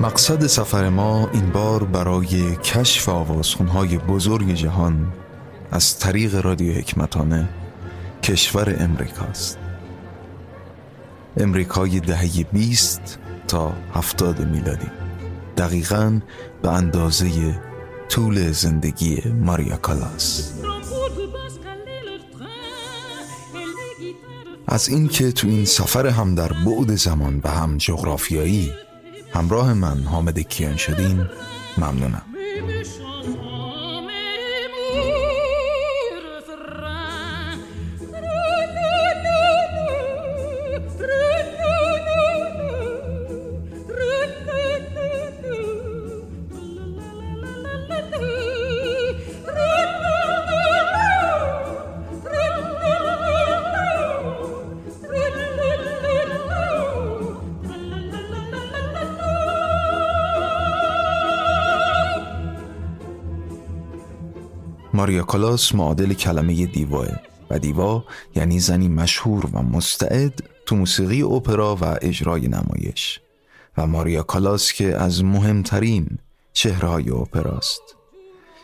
مقصد سفر ما این بار برای کشف آوازخونهای بزرگ جهان از طریق رادیو حکمتانه کشور امریکاست امریکای دهه 20 تا 70 میلادی. دقیقا به اندازه طول زندگی ماریا کالاس. از اینکه تو این سفر هم در بعد زمان و هم جغرافیایی همراه من حامد کیان شدین ممنونم. ماریا کالاس معادل کلمه دیواه و دیوا یعنی زنی مشهور و مستعد تو موسیقی اپرا و اجرای نمایش و ماریا کالاس که از مهمترین چهرهای اپراست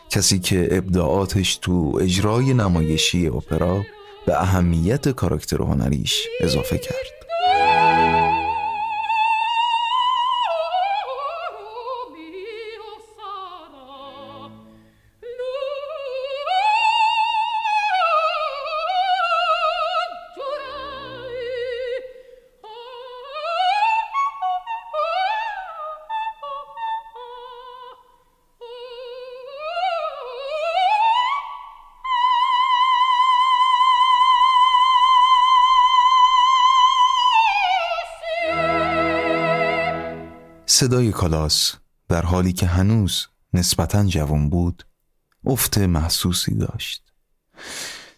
کسی که ابداعاتش تو اجرای نمایشی اپرا به اهمیت کاراکتر هنریش اضافه کرد. صدای کالاس در حالی که هنوز نسبتا جوان بود افت محسوسی داشت.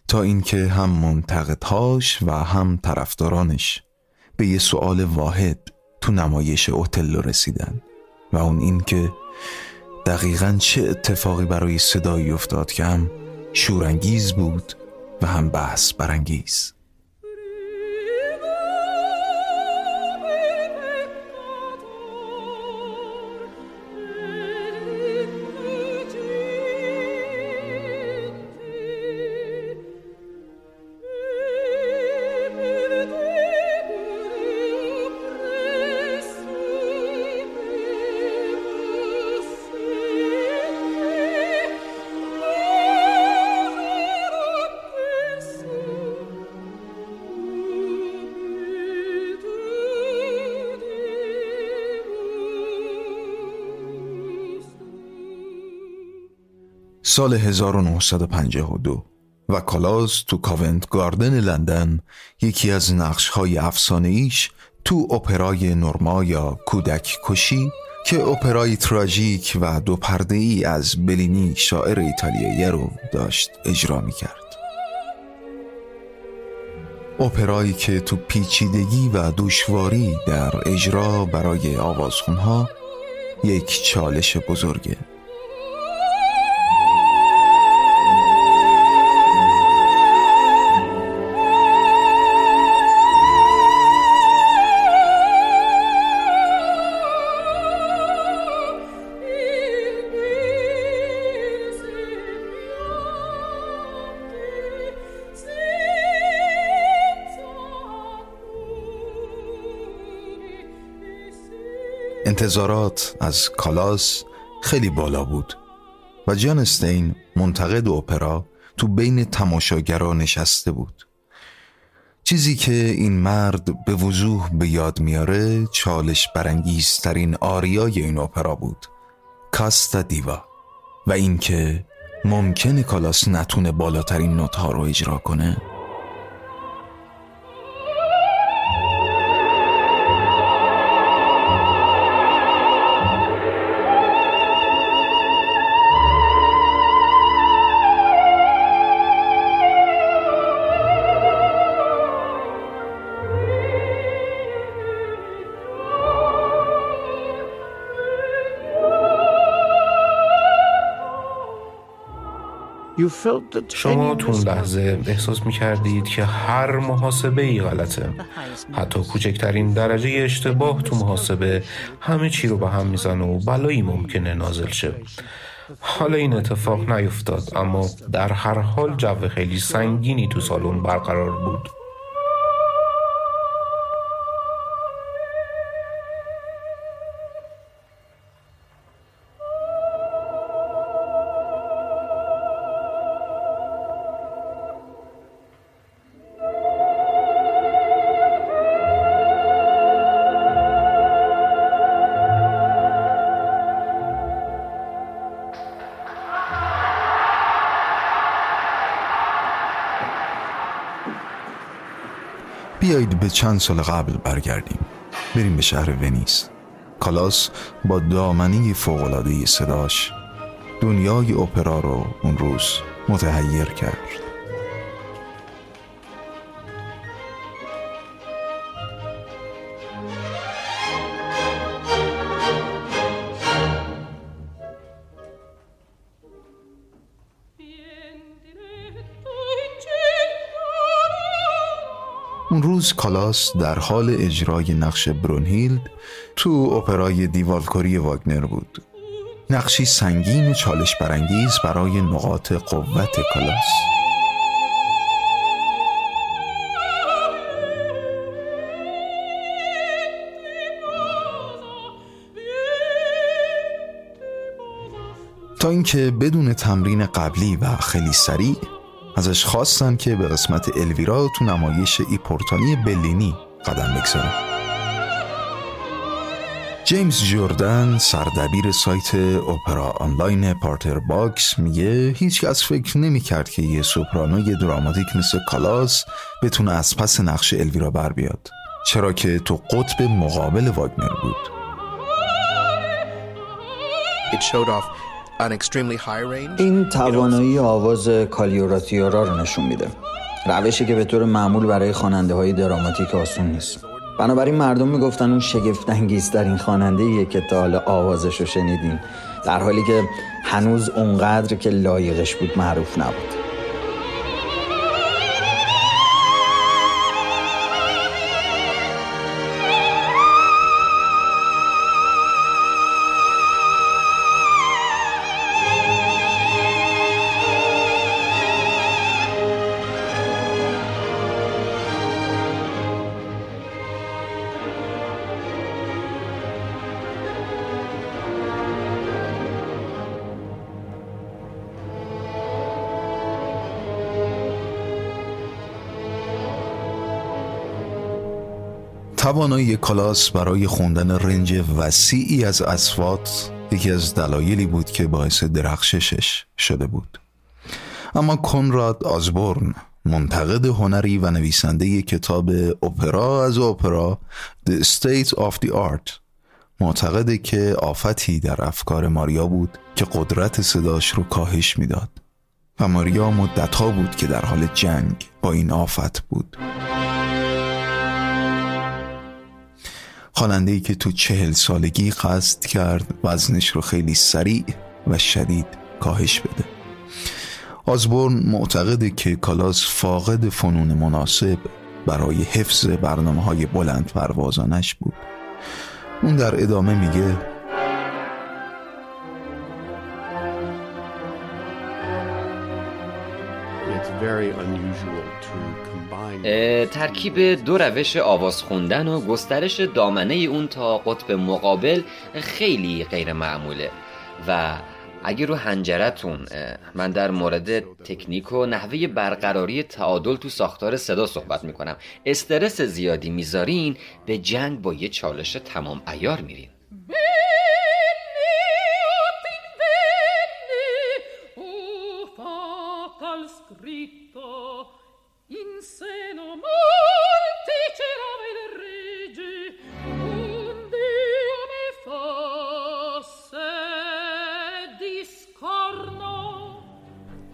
تا اینکه هم منتقدهاش و هم طرفدارانش به یه سوال واحد تو نمایش اوتلو رسیدن و اون اینکه دقیقا چه اتفاقی برای صدایی افتاد که هم شورانگیز بود و هم بحث برانگیز. سال 1952 و کالاز تو کاونت گاردن لندن یکی از نقش های افسانه ایش تو اپرای نورما یا کودک کشی که اپرای تراژیک و دو پرده ای از بلینی شاعر ایتالیایی رو داشت اجرا می کرد اپرایی که تو پیچیدگی و دشواری در اجرا برای آوازخونها یک چالش بزرگه. انتظارات از کالاس خیلی بالا بود و جان استین منتقد اپرا تو بین تماشاگرا نشسته بود. چیزی که این مرد به وضوح به یاد میاره چالش برانگیزترین آریای این اپرا بود کاستا دیوا. و اینکه ممکنه کالاس نتونه بالاترین نوت ها رو اجرا کنه شما تو اون لحظه احساس می کردید که هر محاسبه ای غلطه حتی کوچکترین درجه اشتباه تو محاسبه همه چی رو به هم می‌زنه و بلایی ممکنه نازل شه. حالا این اتفاق نیفتاد اما در هر حال جو خیلی سنگینی تو سالن برقرار بود. به چند سال قبل برگردیم. بریم به شهر ونیس. کالاس با دامنی فوقلاده صداش دنیای اپرا رو اون روز متحیر کرد. کالاس در حال اجرای نقش برونهیلد تو اپرای دیوالکوری واگنر بود. نقشی سنگین و چالش برانگیز برای نقاط قوت کالاس تا اینکه بدون تمرین قبلی و خیلی سریع ازش خواستن که به قسمت الویرا تو نمایش ای پوریتانی بلینی قدم بگذاره جیمز جوردن سردبیر سایت اپرا آنلاین Parterre Box میگه هیچکس فکر نمی‌کرد که یه سوپرانوی دراماتیک مثل کالاس بتونه از پس نقش الویرا بر بیاد. چرا که تو قطب مقابل واگنر بود. It showed off این توانایی آواز کالیوراتیورا رو نشون میده. روشی که به طور معمول برای خواننده های دراماتیک آسون نیست. بنابراین مردم می‌گفتن اون شگفت انگیزترین خواننده ایه که تا حالا آوازش رو شنیدین. در حالی که هنوز اونقدر که لایقش بود معروف نبود. توانایی کلاس برای خوندن رنج وسیعی از اسوات یکی از دلایلی بود که باعث درخششش شده بود. اما کنراد آزبورن منتقد هنری و نویسنده کتاب اپرا از اپرا The State of the Art معتقده که آفتی در افکار ماریا بود که قدرت صداش رو کاهش می‌داد. و ماریا مدتها بود که در حال جنگ با این آفت بود. خواننده ای که تو چهل سالگی قصد کرد وزنش رو خیلی سریع و شدید کاهش بده. آزبورن معتقده که کالاس فاقد فنون مناسب برای حفظ برنامه های بلند پروازانش بود. اون در ادامه میگه ترکیب دو روش آواز خوندن و گسترش دامنه اون تا قطب مقابل خیلی غیر معموله. و اگه رو هنجرتون من در مورد تکنیک و نحوه برقراری تعادل تو ساختار صدا صحبت می‌کنم. استرس زیادی می‌ذارین به جنگ با یه چالش تمام ایار میرین.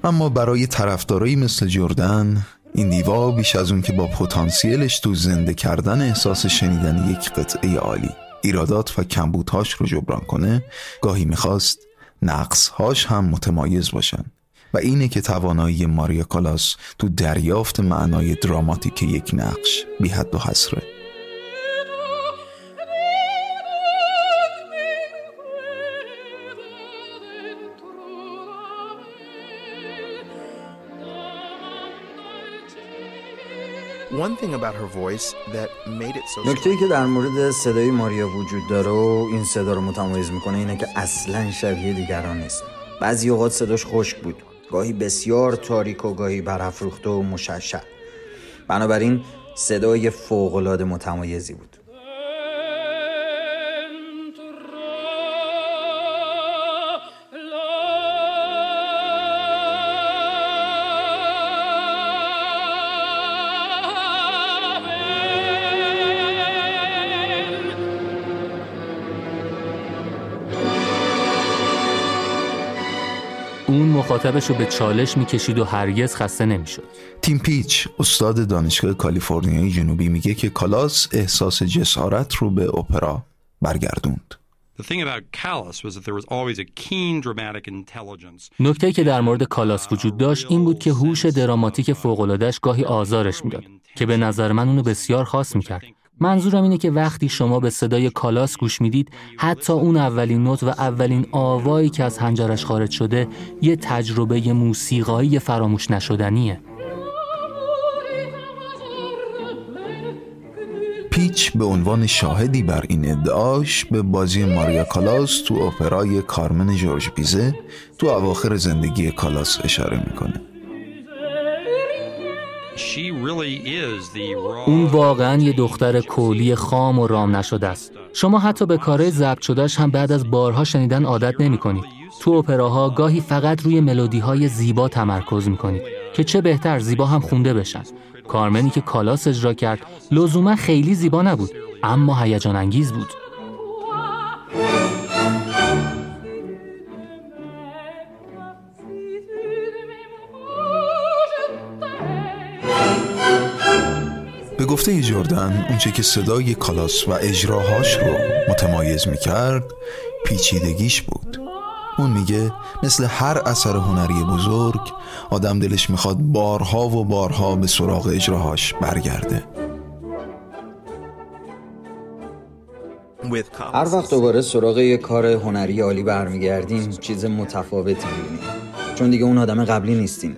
اما برای طرفدارایی مثل جردن این دیوا بیش از اون که با پتانسیلش تو زنده کردن احساس شنیدن یک قطعه عالی ایرادات و کمبودهاش رو جبران کنه گاهی می‌خواست نقصهاش هم متمایز باشن. و اینه که توانایی ماریا کالاس تو دریافت معنای دراماتیک یک نقش بی حد و حسره نکته که در مورد صدای ماریا وجود داره و این صدا رو متمایز می‌کنه اینه که اصلا شبیه دیگران نیست. بعضی اوقات صداش خشک بود. گاهی بسیار تاریک و گاهی برافروخته و مشعشع. بنابراین صدای فوقالعاده متمایزی بود. مخاطبش رو به چالش می‌کشید و هرگز خسته نمی‌شد. تیم پیچ استاد دانشگاه کالیفرنیای جنوبی میگه که کالاس احساس جسارت رو به اپرا برگردوند. نکته که در مورد کالاس وجود داشت این بود که هوش دراماتیک فوق‌العاده‌اش گاهی آزارش می‌داد که به نظر من اونو بسیار خاص می‌کرد. منظورم اینه که وقتی شما به صدای کالاس گوش می‌دید حتی اون اولین نوت و اولین آوایی که از هنجرش خارج شده یه تجربه موسیقایی فراموش نشدنیه. پیچ به عنوان شاهدی بر این ادعاش به بازی ماریا کالاس تو اپرای کارمن جورج بیزه تو اواخر زندگی کالاس اشاره می‌کنه. اون واقعا یه دختر کولی خام و رام نشده است. شما حتی به کاره ضبط شدهش هم بعد از بارها شنیدن عادت نمی کنید. تو اپراها گاهی فقط روی ملودی های زیبا تمرکز می کنید که چه بهتر زیبا هم خونده بشن. کارمنی که کالاس اجرا کرد لزوما خیلی زیبا نبود اما هیجان انگیز بود. گفته جردن اونچه که صدای کالاس و اجراهاش رو متمایز می‌کرد پیچیدگیش بود. اون میگه مثل هر اثر هنری بزرگ آدم دلش می‌خواد بارها و بارها به سراغ اجراهاش برگرده. هر وقت دوباره سراغ یه کار هنری عالی برمیگردیم چیز متفاوتی می‌بینیم. چون دیگه اون آدم قبلی نیستیم.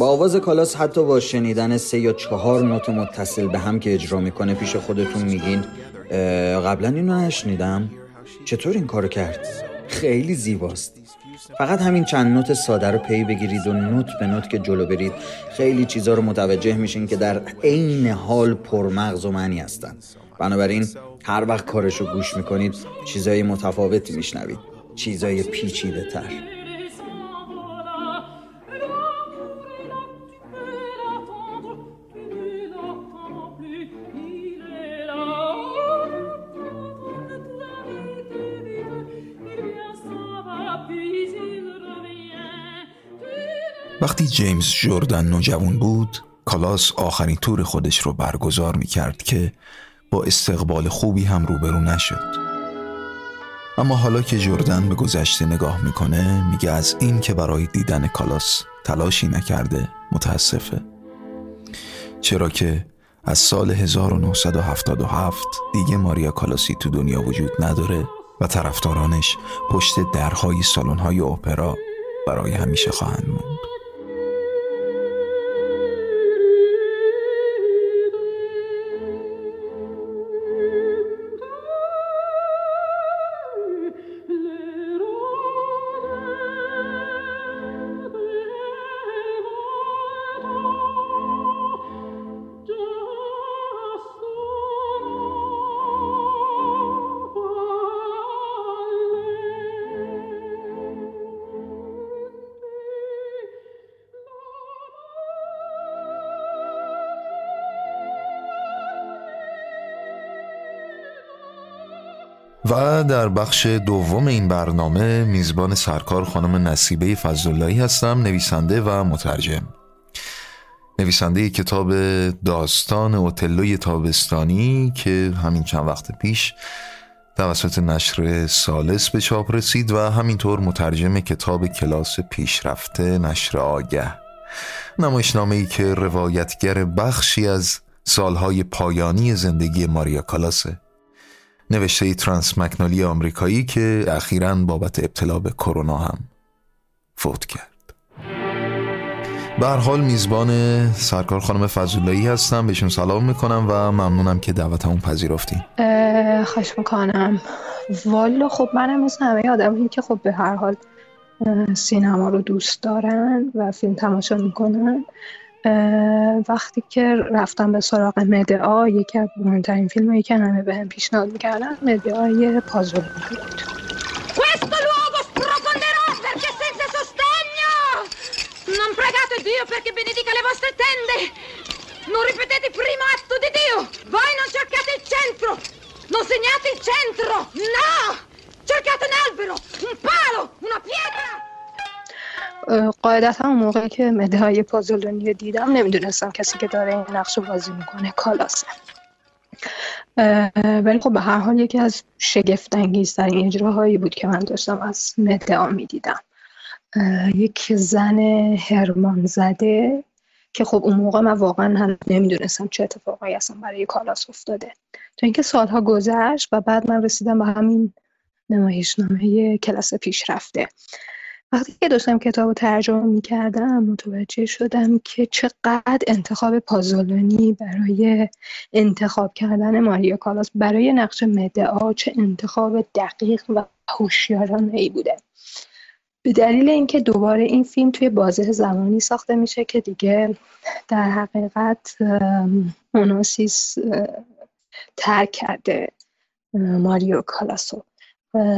با آواز کالاس حتی با شنیدن سه یا چهار نوت متصل به هم که اجرا می‌کنه پیش خودتون میگین قبلا اینو نشنیدم؟ چطور این کارو کرد؟ خیلی زیباست. فقط همین چند نوت ساده رو پی بگیرید و نوت به نوت که جلو برید خیلی چیزا رو متوجه میشین که در عین حال پرمغز و معنی هستن. بنابراین هر وقت کارش رو گوش می‌کنید چیزای متفاوتی میشنوید. چیزای پیچیده تر وقتی جیمز جوردن نوجوان بود کالاس آخرین تور خودش رو برگزار می کرد که با استقبال خوبی هم روبرو نشد. اما حالا که جردن به گذشته نگاه می‌کنه میگه از این که برای دیدن کالاس تلاشی نکرده متاسفه. چرا که از سال 1977 دیگه ماریا کالاسی تو دنیا وجود نداره و طرفدارانش پشت درهای سالن‌های اپرا برای همیشه خواهند موند. در بخش دوم این برنامه میزبان سرکار خانم نصیبه فضلاللهی هستم نویسنده و مترجم. نویسنده کتاب داستان اوتلوی تابستانی که همین چند وقت پیش توسط نشر سالس به چاپ رسید و همینطور مترجم کتاب کلاس پیشرفته نشر آگه. نمایشنامه ای که روایتگر بخشی از سالهای پایانی زندگی ماریا کالاسه. نوشته ترانس مکنالی آمریکایی که اخیرا بابت ابتلا به کرونا هم فوت کرد. به حال میزبان سرکار خانم فضولایی هستم. بهشون سلام می‌کنم و ممنونم که دعوتمون پذیرفتین. خوش می‌کنم. والا خب منم مثل همه آدم که خب به هر حال سینما رو دوست دارن و فیلم تماشا می‌کنن. وقتی که رفتم به سراغ مدعا یکی از مهمترین فیلم که همه به هم پیشنهاد میکردن مدعای پازل بود Non pregate Dio perché benedica le vostre tende. Non ripetete il primo atto di Dio. Voi non cercate il centro. Non segnate il centro. No! Cercate un albero, un palo, una pietra. قاعدتا اون موقعی که مده های پازلونی دیدم نمی‌دونستم کسی که داره این نقش بازی می‌کنه کالاسه. ولی خب به هر حال یکی از شگفت انگیزترین اجراهایی بود که من داشتم از مدعا می‌دیدم. یک زن هرمان زده که خب اون موقع من واقعا هم نمی‌دونستم چه اتفاقی اصلا برای کالاس افتاده. تا اینکه سالها گذشت و بعد من رسیدم به همین نمایشنامه کلاس پیشرفته. وقتی که داشتم کتاب رو ترجمه می کردم متوجه شدم که چقدر انتخاب پازولونی برای انتخاب کردن ماریا کالاس برای نقش مدعا چه انتخاب دقیق و هوشیارانه ای بوده. به دلیل اینکه دوباره این فیلم توی بازه زمانی ساخته میشه که دیگه در حقیقت اوناسیس ترک کرده ماریو کالاسو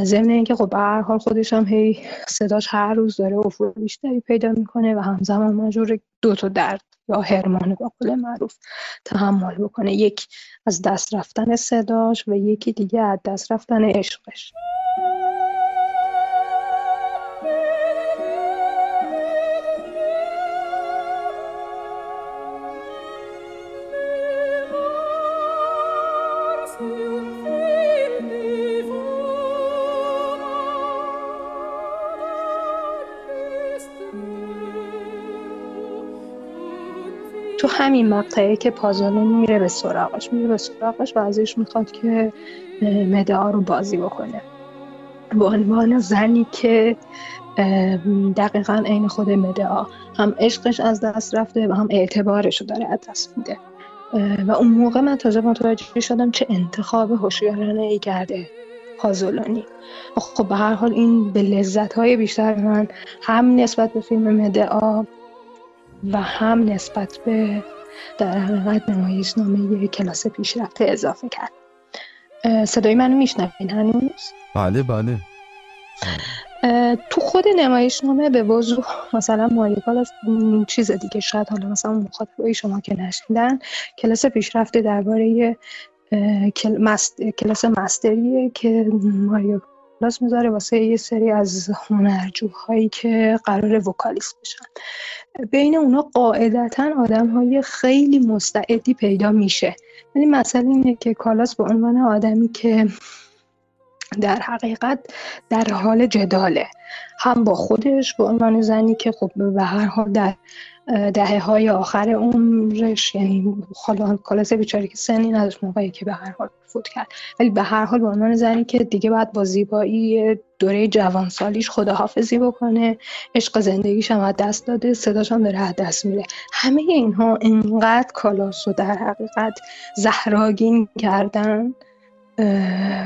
ضمن اینکه خب به هر حال خودش هم هی صداش هر روز داره افول بیشتری پیدا می‌کنه و همزمان مجور دو تا درد یا هرمان با قول معروف تحمل بکنه. یک از دست رفتن صداش و یکی دیگه از دست رفتن عشقش. همین مقطعه که پازولون میره به سراغش میره به سراغش و ازش می‌خواد که مدعا رو بازی بکنه. به عنوان زنی که دقیقا عین خود مدعا هم عشقش از دست رفته و هم اعتبارش رو داره از دست میده. و اون موقع من تازه متوجه شدم چه انتخاب هوشیارانه ای کرده پازولانی خب به هر حال این به لذت های بیشتر من هم نسبت به فیلم مدعا و هم نسبت به در حقیقت نمایشنامه کلاس پیشرفته اضافه کرد صدای منو میشنوین هنوز؟ بله بله تو خود نمایشنامه به وضوح مثلا مالیکال از چیز دیگه شاید حالا مثلا مخاطبای شما که نشیدن کلاس پیشرفته درباره کلاس مستریه که ماریو کلاس می‌ذاره واسه یه سری از هنرجوهایی که قرار وکالیست بشن. بین اونا قاعدتا آدم های خیلی مستعدی پیدا میشه. ولی مسئله اینه که کالاس به عنوان آدمی که در حقیقت در حال جداله. هم با خودش به عنوان زنی که خب به هر حال در دهه های آخر عمرش یعنی حالا کلاس بیچاره که سنی نداشت موقعی که به هر حال فوت کرد. ولی به هر حال به عنوان زنی که دیگه باید با زیبایی دوره جوانسالیش خداحافظی بکنه عشق زندگیش هم از دست داده صداش هم داره از دست میره. همه اینها انقدر کالاس رو در حقیقت زهراگین کردن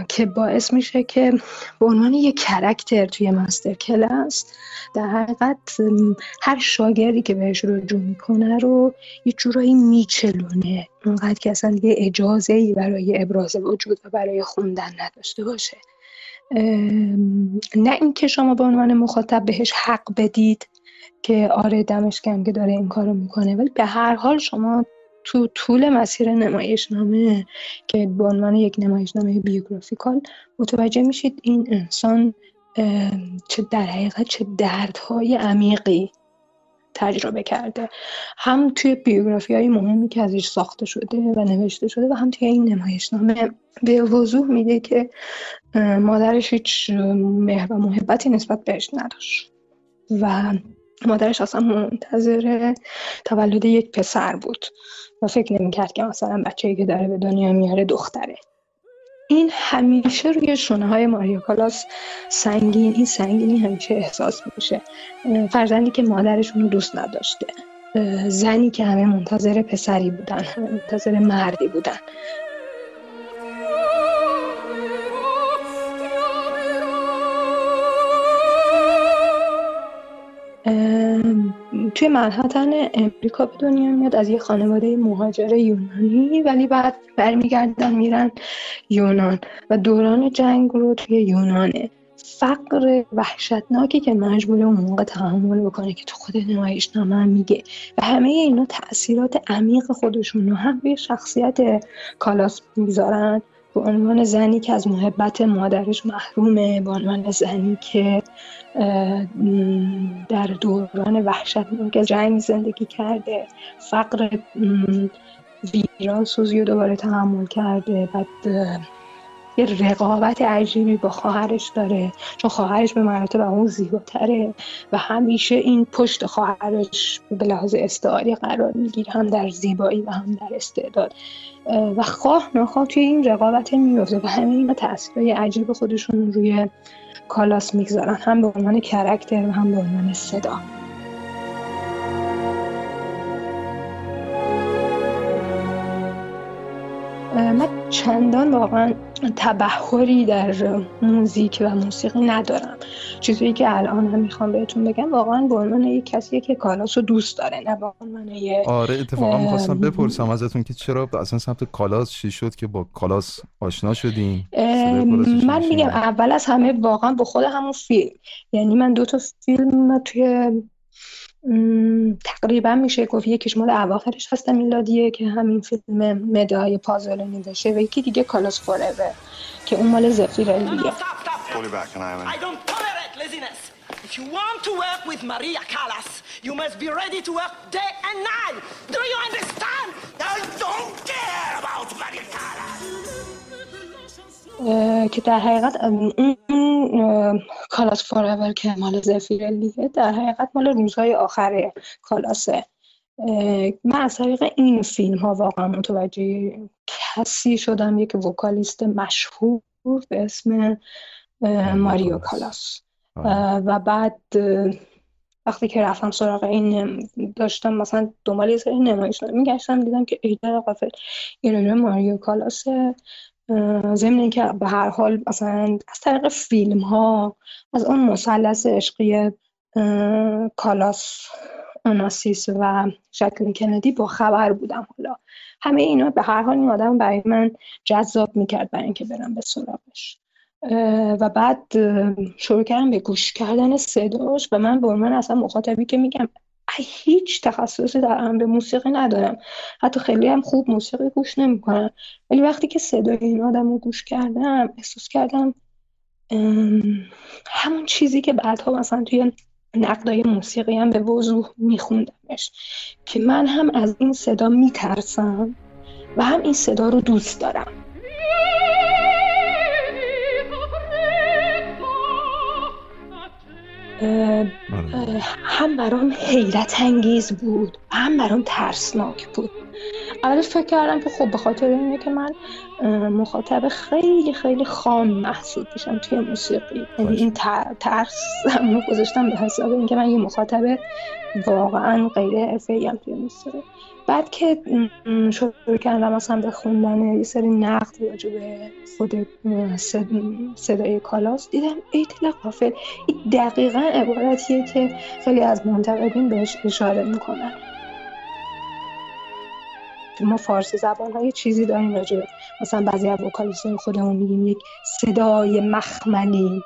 که باعث میشه که به عنوان یک کرکتر توی مستر کلاس در حقیقت هر شاگردی که بهش رجوع می‌کنه رو یه جورایی میچلونه. اونقدر که اصلا دیگه اجازه ای برای ابراز وجود و برای خوندن نداشته باشه. نه اینکه شما به عنوان مخاطب بهش حق بدید که آره دمش که داره این کارو می‌کنه ولی به هر حال شما تو طول مسیر نمایشنامه که به عنوان یک نمایشنامه بیوگرافیکال متوجه میشید این انسان چه در حقیقت چه دردهای عمیقی تجربه کرده. هم توی بیوگرافی های مهمی که ازش ساخته شده و نوشته شده و هم توی این نمایشنامه به وضوح میده که مادرش هیچ مهر و محبتی نسبت بهش نداشت و مادرش اصلا منتظر تولد یک پسر بود و فکر نمی‌کرد که مثلا بچه‌ای که داره به دنیا میاره دختره. این همیشه روی شونه های ماریا کالاس سنگین این سنگینی همیشه احساس میشه. فرزندی که مادرشون رو دوست نداشته. زنی که همه منتظر پسری بودن منتظر مردی بودن. توی منحتن امریکا به دنیا میاد از یه خانواده مهاجر یونانی ولی بعد برمیگردن میرن یونان و دوران جنگ رو توی یونانه. فقر وحشتناکی که مجبور اون موقع تحمل بکنه که تو خود نمایشنامه هم میگه. و همه اینا تاثیرات عمیق خودشون رو هم به شخصیت کالاس می‌ذارن به عنوان زنی که از محبت مادرش محرومه به عنوان زنی که در دوران وحشتناک جنگ زندگی کرده فقر ویران سوزی رو دوباره تحمل کرده بعد یه رقابت عجیبی با خواهرش داره چون خواهرش به مراتب اون زیباتره و همیشه این پشت خواهرش به لحاظ استعاری قرار می‌گیره هم در زیبایی و هم در استعداد. و خواه نخواه توی این رقابت میفته و همه اینا تاثیرهای عجیب خودشون روی کالاس می‌گذارن هم به عنوان کرکتر و هم به عنوان صدا. من چندان واقعا تبهری در موزیک و موسیقی ندارم. چیزی که الان هم می‌خوام بهتون بگم واقعا به عنوان یک کسی که کالاس رو دوست داره نه به عنوان آره اتفاقا می‌خواستم بپرسم ازتون که چرا اصلا سمت کالاس چی شد که با کالاس آشنا شدین؟ من میگم اول از همه واقعا با خود همون فیلم. یعنی من دو تا فیلم توی تقریبا میشه گفت یکیش مال اواخرش هست میلادیه که همین فیلم مدای پازولینی داشته و یکی دیگه کالاس فوراور که اون مال زفیرلیه If you want to work with Maria Callas, you must be ready to work day and night. Do you understand? I don't care about که در حقیقت اون کالاس فوراور که مال زفیرلیه در حقیقت مال روزهای آخر کالاسه من از طریق این فیلم ها واقعا متوجه کسی شدم یک وکالیست مشهور به اسم ماریو کالاس و بعد وقتی که رفتم سراغ این داشتم مثلا دنبال یه سری نمایش میگشتم دیدم که ایده قافل این ماریو کالاسه ضمن اینکه به هر حال مثلا از طریق فیلم ها از اون مثلث عشقی کالاس اوناسیس و شکل کندی با خبر بودم حالا. همه اینا به هر حال این آدم برای من جذاب می‌کرد برای اینکه برم به سراغش. و بعد شروع کردم به گوش کردن صداش و من به عنوان اصلا مخاطبی که میگم هیچ تخصصی در امر موسیقی ندارم. حتی خیلی هم خوب موسیقی گوش نمی‌کنم. ولی وقتی که صدای این آدم رو گوش کردم احساس کردم همون چیزی که بعدها مثلا توی نقدای موسیقی هم به وضوح میخوندمش که من هم از این صدا میترسم و هم این صدا رو دوست دارم. هم برام حیرت انگیز بود هم برام ترسناک بود. اولش فکر کردم که خب به خاطر اینه که من مخاطب خیلی خیلی خام محسوب میشم توی موسیقی. یعنی این ترس هم گذاشتم به حساب اینکه من یه مخاطب واقعا غیر حرفه‌ای توی موسیقی. بعد که شروع کردم مثلا به خوندن یه سری نقد راجع به خود صدای کالاس دیدم ایتل قافل این دقیقا عبارتیه که خیلی از منتقدین بهش اشاره می‌کنن. ما فارسی زبان ها یه چیزی داریم راجع مثلا بعضی از وکالیست خودمون میگیم یک صدای مخملی.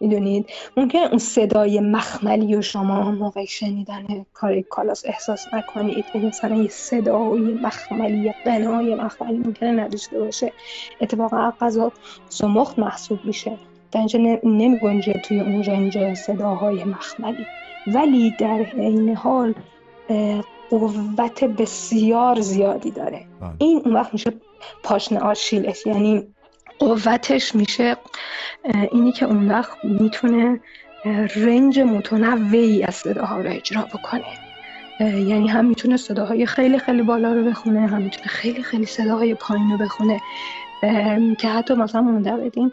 می‌دونید؟ ممکن اون صدای مخملی و شما موقع شنیدن کار کالاس احساس نکنید. مثلا یه صدای مخملی یا قنای مخملی ممکنه نداشته باشه. اتفاقا قضا زمخت محسوب میشه. در اینجا نمی گنجه توی اون رنج صداهای مخملی. ولی در عین حال قوت بسیار زیادی داره. بله. این اون وقت میشه پاشنه آشیلش یعنی قوتش میشه اینی که اون وقت می‌تونه رنج متنوعی از صداها رو اجرا بکنه. یعنی هم می‌تونه صداهای خیلی خیلی بالا رو بخونه هم می‌تونه خیلی خیلی صداهای پایین رو بخونه. که حتی مثلا منتقدین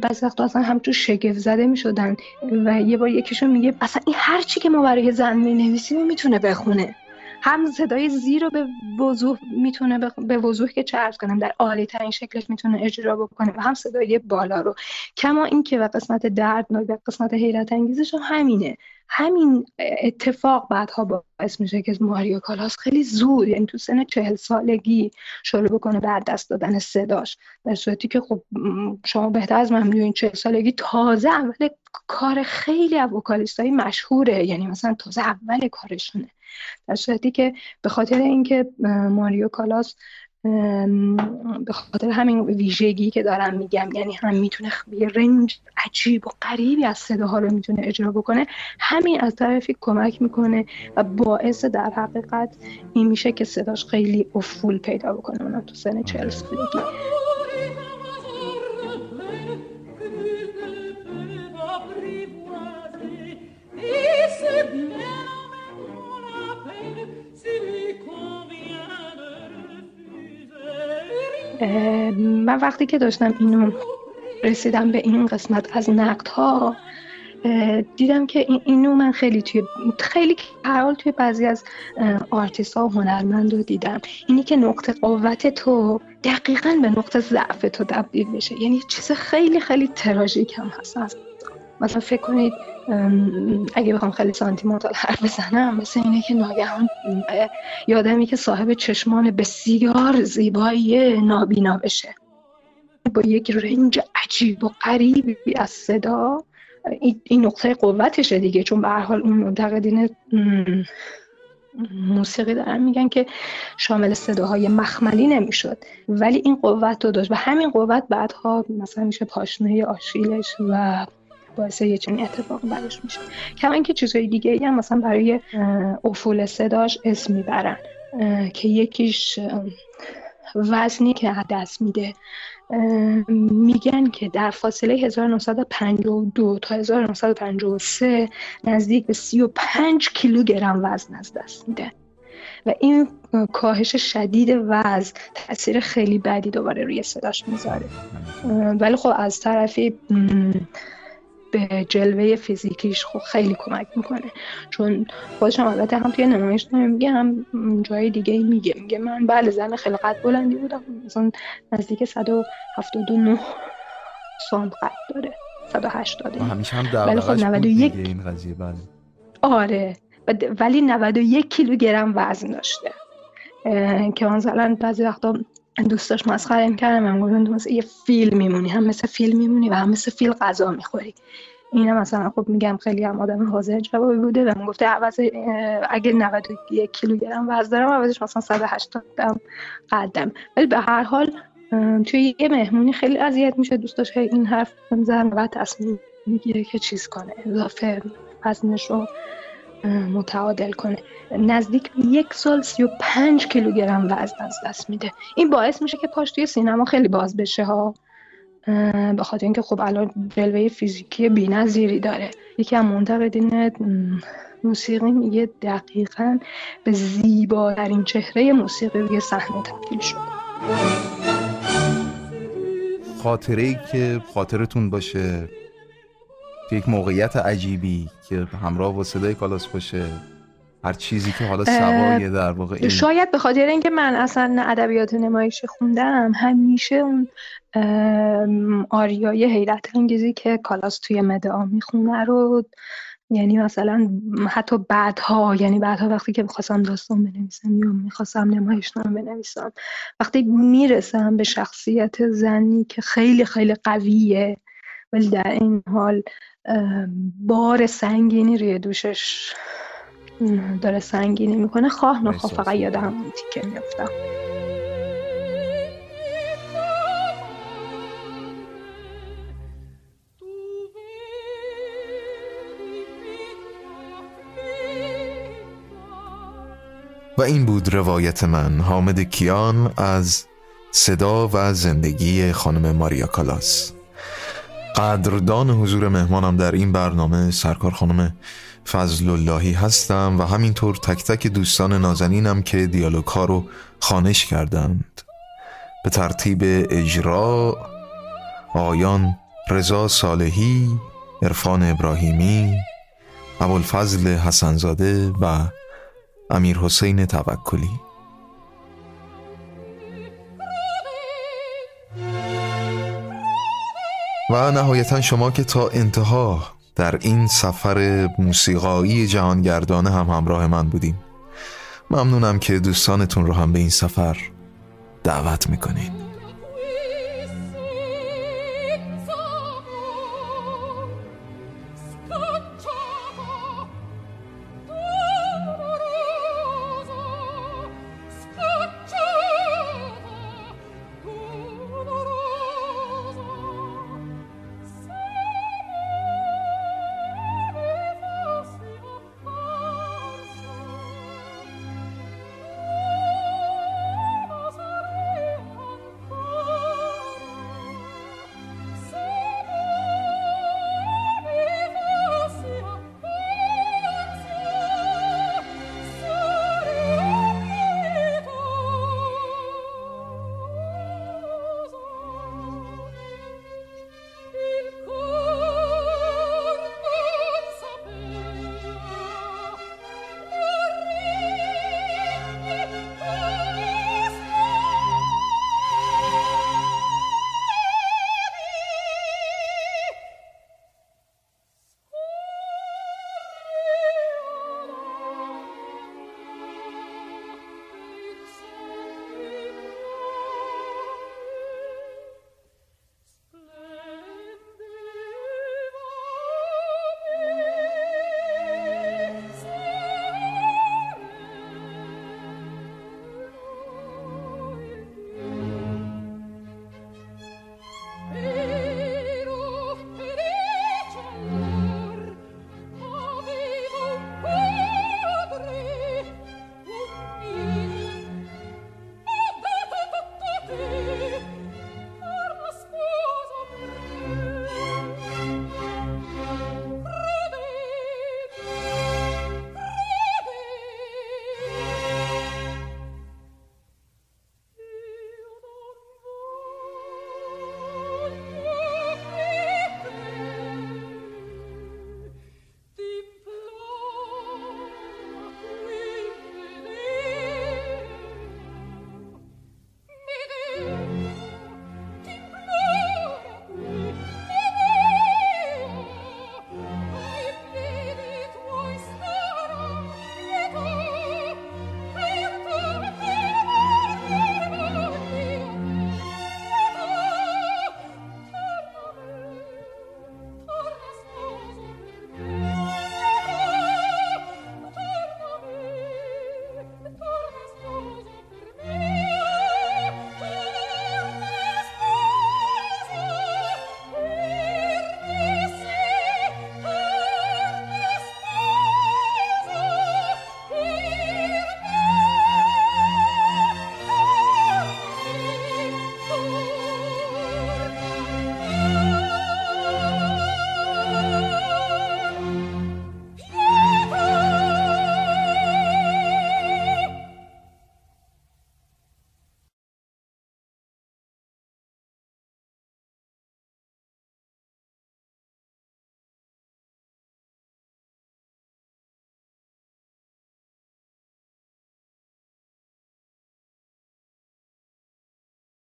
بعضی وقتا اصلا هم تو شگفت زده می‌شدن و یه بار یکیشون میگه اصلا این هر چی که ما برای زن می‌نویسیم می‌تونه بخونه. هم صدای زیر رو به وضوح می‌تونه به وضوح که چه کنم در عالی ترین شکلش می‌تونه اجرا بکنه و هم صدای بالا رو. کما اینکه و قسمت دردناک و قسمت حیرت انگیزش هم همینه. همین اتفاق بعدها باعث میشه که ماریو کالاس خیلی زود یعنی تو سن چهل سالگی شروع بکنه بعد دست دادن صداش. در صورتی که خب شما بهتر از من می‌دونین چهل سالگی تازه اول کار خیلی از های مشهوره. یعنی مثلا تازه اول کارشونه. در صورتی که به خاطر اینکه ماریو کالاس به خاطر همین ویژگی که دارم میگم یعنی هم می‌تونه یه رنج عجیب و غریبی از صداها رو می‌تونه اجرا بکنه همین از طرفی کمک می‌کنه و باعث در حقیقت این میشه که صداش خیلی افول پیدا بکنه اونم تو سن چهل سالگی. من وقتی که داشتم اینو رسیدم به این قسمت از نقد ها دیدم که اینو من خیلی توی خیلی حال توی بعضی از آرتیست ها و هنرمند رو دیدم. اینی که نقطه قوت تو دقیقا به نقطه ضعف تو تبدیل بشه یعنی چیز خیلی خیلی تراژیک هم هست. مثلا فکر کنید اگه بخوام خیلی سانتیمانتال حرف بزنم مثل اینه که ناگهان آدمی که صاحب چشمان بسیار زیبایی نابینا بشه. با یک رنج عجیب و غریبی از صدا این نقطه قوتشه دیگه. چون به حال اون منتقدین موسیقی دارن میگن که شامل صداهای مخملی نمی‌شد. ولی این قوت رو داشت. و همین قوت بعدها مثلا میشه پاشنه آشیلش و باعث یه چنین اتفاق براش میشه. کما اینکه چیزهای دیگه ای هم مثلا برای افول صداش اسم می‌برن که یکیش وزنی که دست میده. میگن که در فاصله 1952 تا 1953 نزدیک به 35 کیلوگرم وزن از دست میده. و این کاهش شدید وزن تاثیر خیلی بدی دوباره روی صداش می‌ذاره. ولی خب از طرفی به جلوه فیزیکیش خب خیلی کمک می‌کنه. چون خودش هم البته هم توی نمایش میگه هم جای دیگه میگه. میگه من بله زن خیلی قد بلندی بودم. مثلا نزدیک 179 سانت قد داره. 180 همیشه هم در خب 91 این قضیه بله. آره. ولی 91 کیلوگرم وزن داشته. که مثلا بعضی وقتا دوستاش مسخره می‌کردم من گفتم تو مثل یه فیل میمونی هم مثل فیل میمونی و هم مثل فیل غذا می‌خوری. اینه مثلا خب میگم خیلی هم آدم حاضر جوابی بوده و گفته عوض اگه 91 کیلوگرم وزن دارم عوضش مثلا 180 قدم. ولی به هر حال توی یه مهمونی خیلی اذیت میشه دوستاش این حرف می‌زنن و تصمیم می‌گیره که چیز کنه اضافه وزنش رو متعادل کنه. نزدیک یک سال سی و پنج کیلوگرم وزن از دست میده. این باعث میشه که پاش توی سینما خیلی باز بشه ها. به خاطر اینکه خب الان جلوه فیزیکی بی‌نظیری داره. یکی از منتقدین موسیقی میگه دقیقا به زیباترین چهره موسیقی روی صحنه تبدیل شده خاطره ای که خاطرتون باشه. یک موقعیت عجیبی که همراه با صدای کالاس باشه. هر چیزی که حالا سوایه در واقع این... شاید به خاطر اینکه من اصلا ادبیات نمایش خوندم همیشه اون آریای حیرت انگیزی که کالاس توی مدعا می‌خونه رو یعنی مثلا حتی بعدها یعنی بعدها وقتی که می‌خواستم داستان بنویسم یا می‌خواستم نمایشنامه بنویسم وقتی می‌رسم به شخصیت زنی که خیلی خیلی قویه ولی در این حال بار سنگینی روی دوشش داره سنگینی می‌کنه. خواه نخواه فقط یاد همون تیکه میفتم و این بود روایت من حامد کیان از صدا و زندگی خانم ماریا کالاس. قدردان حضور مهمانم در این برنامه سرکار خانم فضل اللهی هستم و همینطور تک تک دوستان نازنینم که دیالوگ ها رو خانش کردند. به ترتیب اجرا آیان رضا صالحی عرفان ابراهیمی ابوالفضل حسنزاده و امیر حسین توکلی. و نهایتا شما که تا انتها در این سفر موسیقایی جهانگردانه هم همراه من بودیم ممنونم که دوستانتون رو هم به این سفر دعوت می‌کنین.